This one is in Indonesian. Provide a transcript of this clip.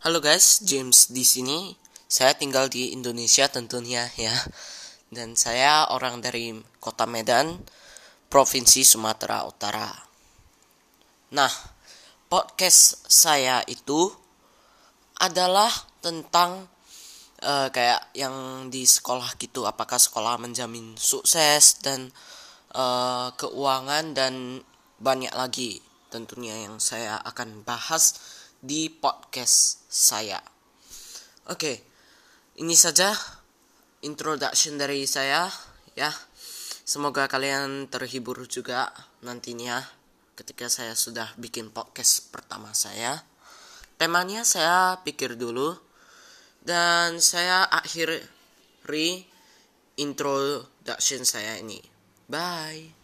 Halo guys, James di sini. Saya tinggal di Indonesia tentunya ya. Dan saya orang dari Kota Medan, Provinsi Sumatera Utara. Nah, podcast saya itu adalah tentang uh, kayak yang di sekolah gitu. Apakah sekolah menjamin sukses dan uh, keuangan dan banyak lagi tentunya yang saya akan bahas di podcast saya. Oke, ini saja introduction dari saya ya. Semoga kalian terhibur juga nantinya ketika saya sudah bikin podcast pertama saya. Temanya saya pikir dulu dan saya akhiri introduction saya ini. Bye.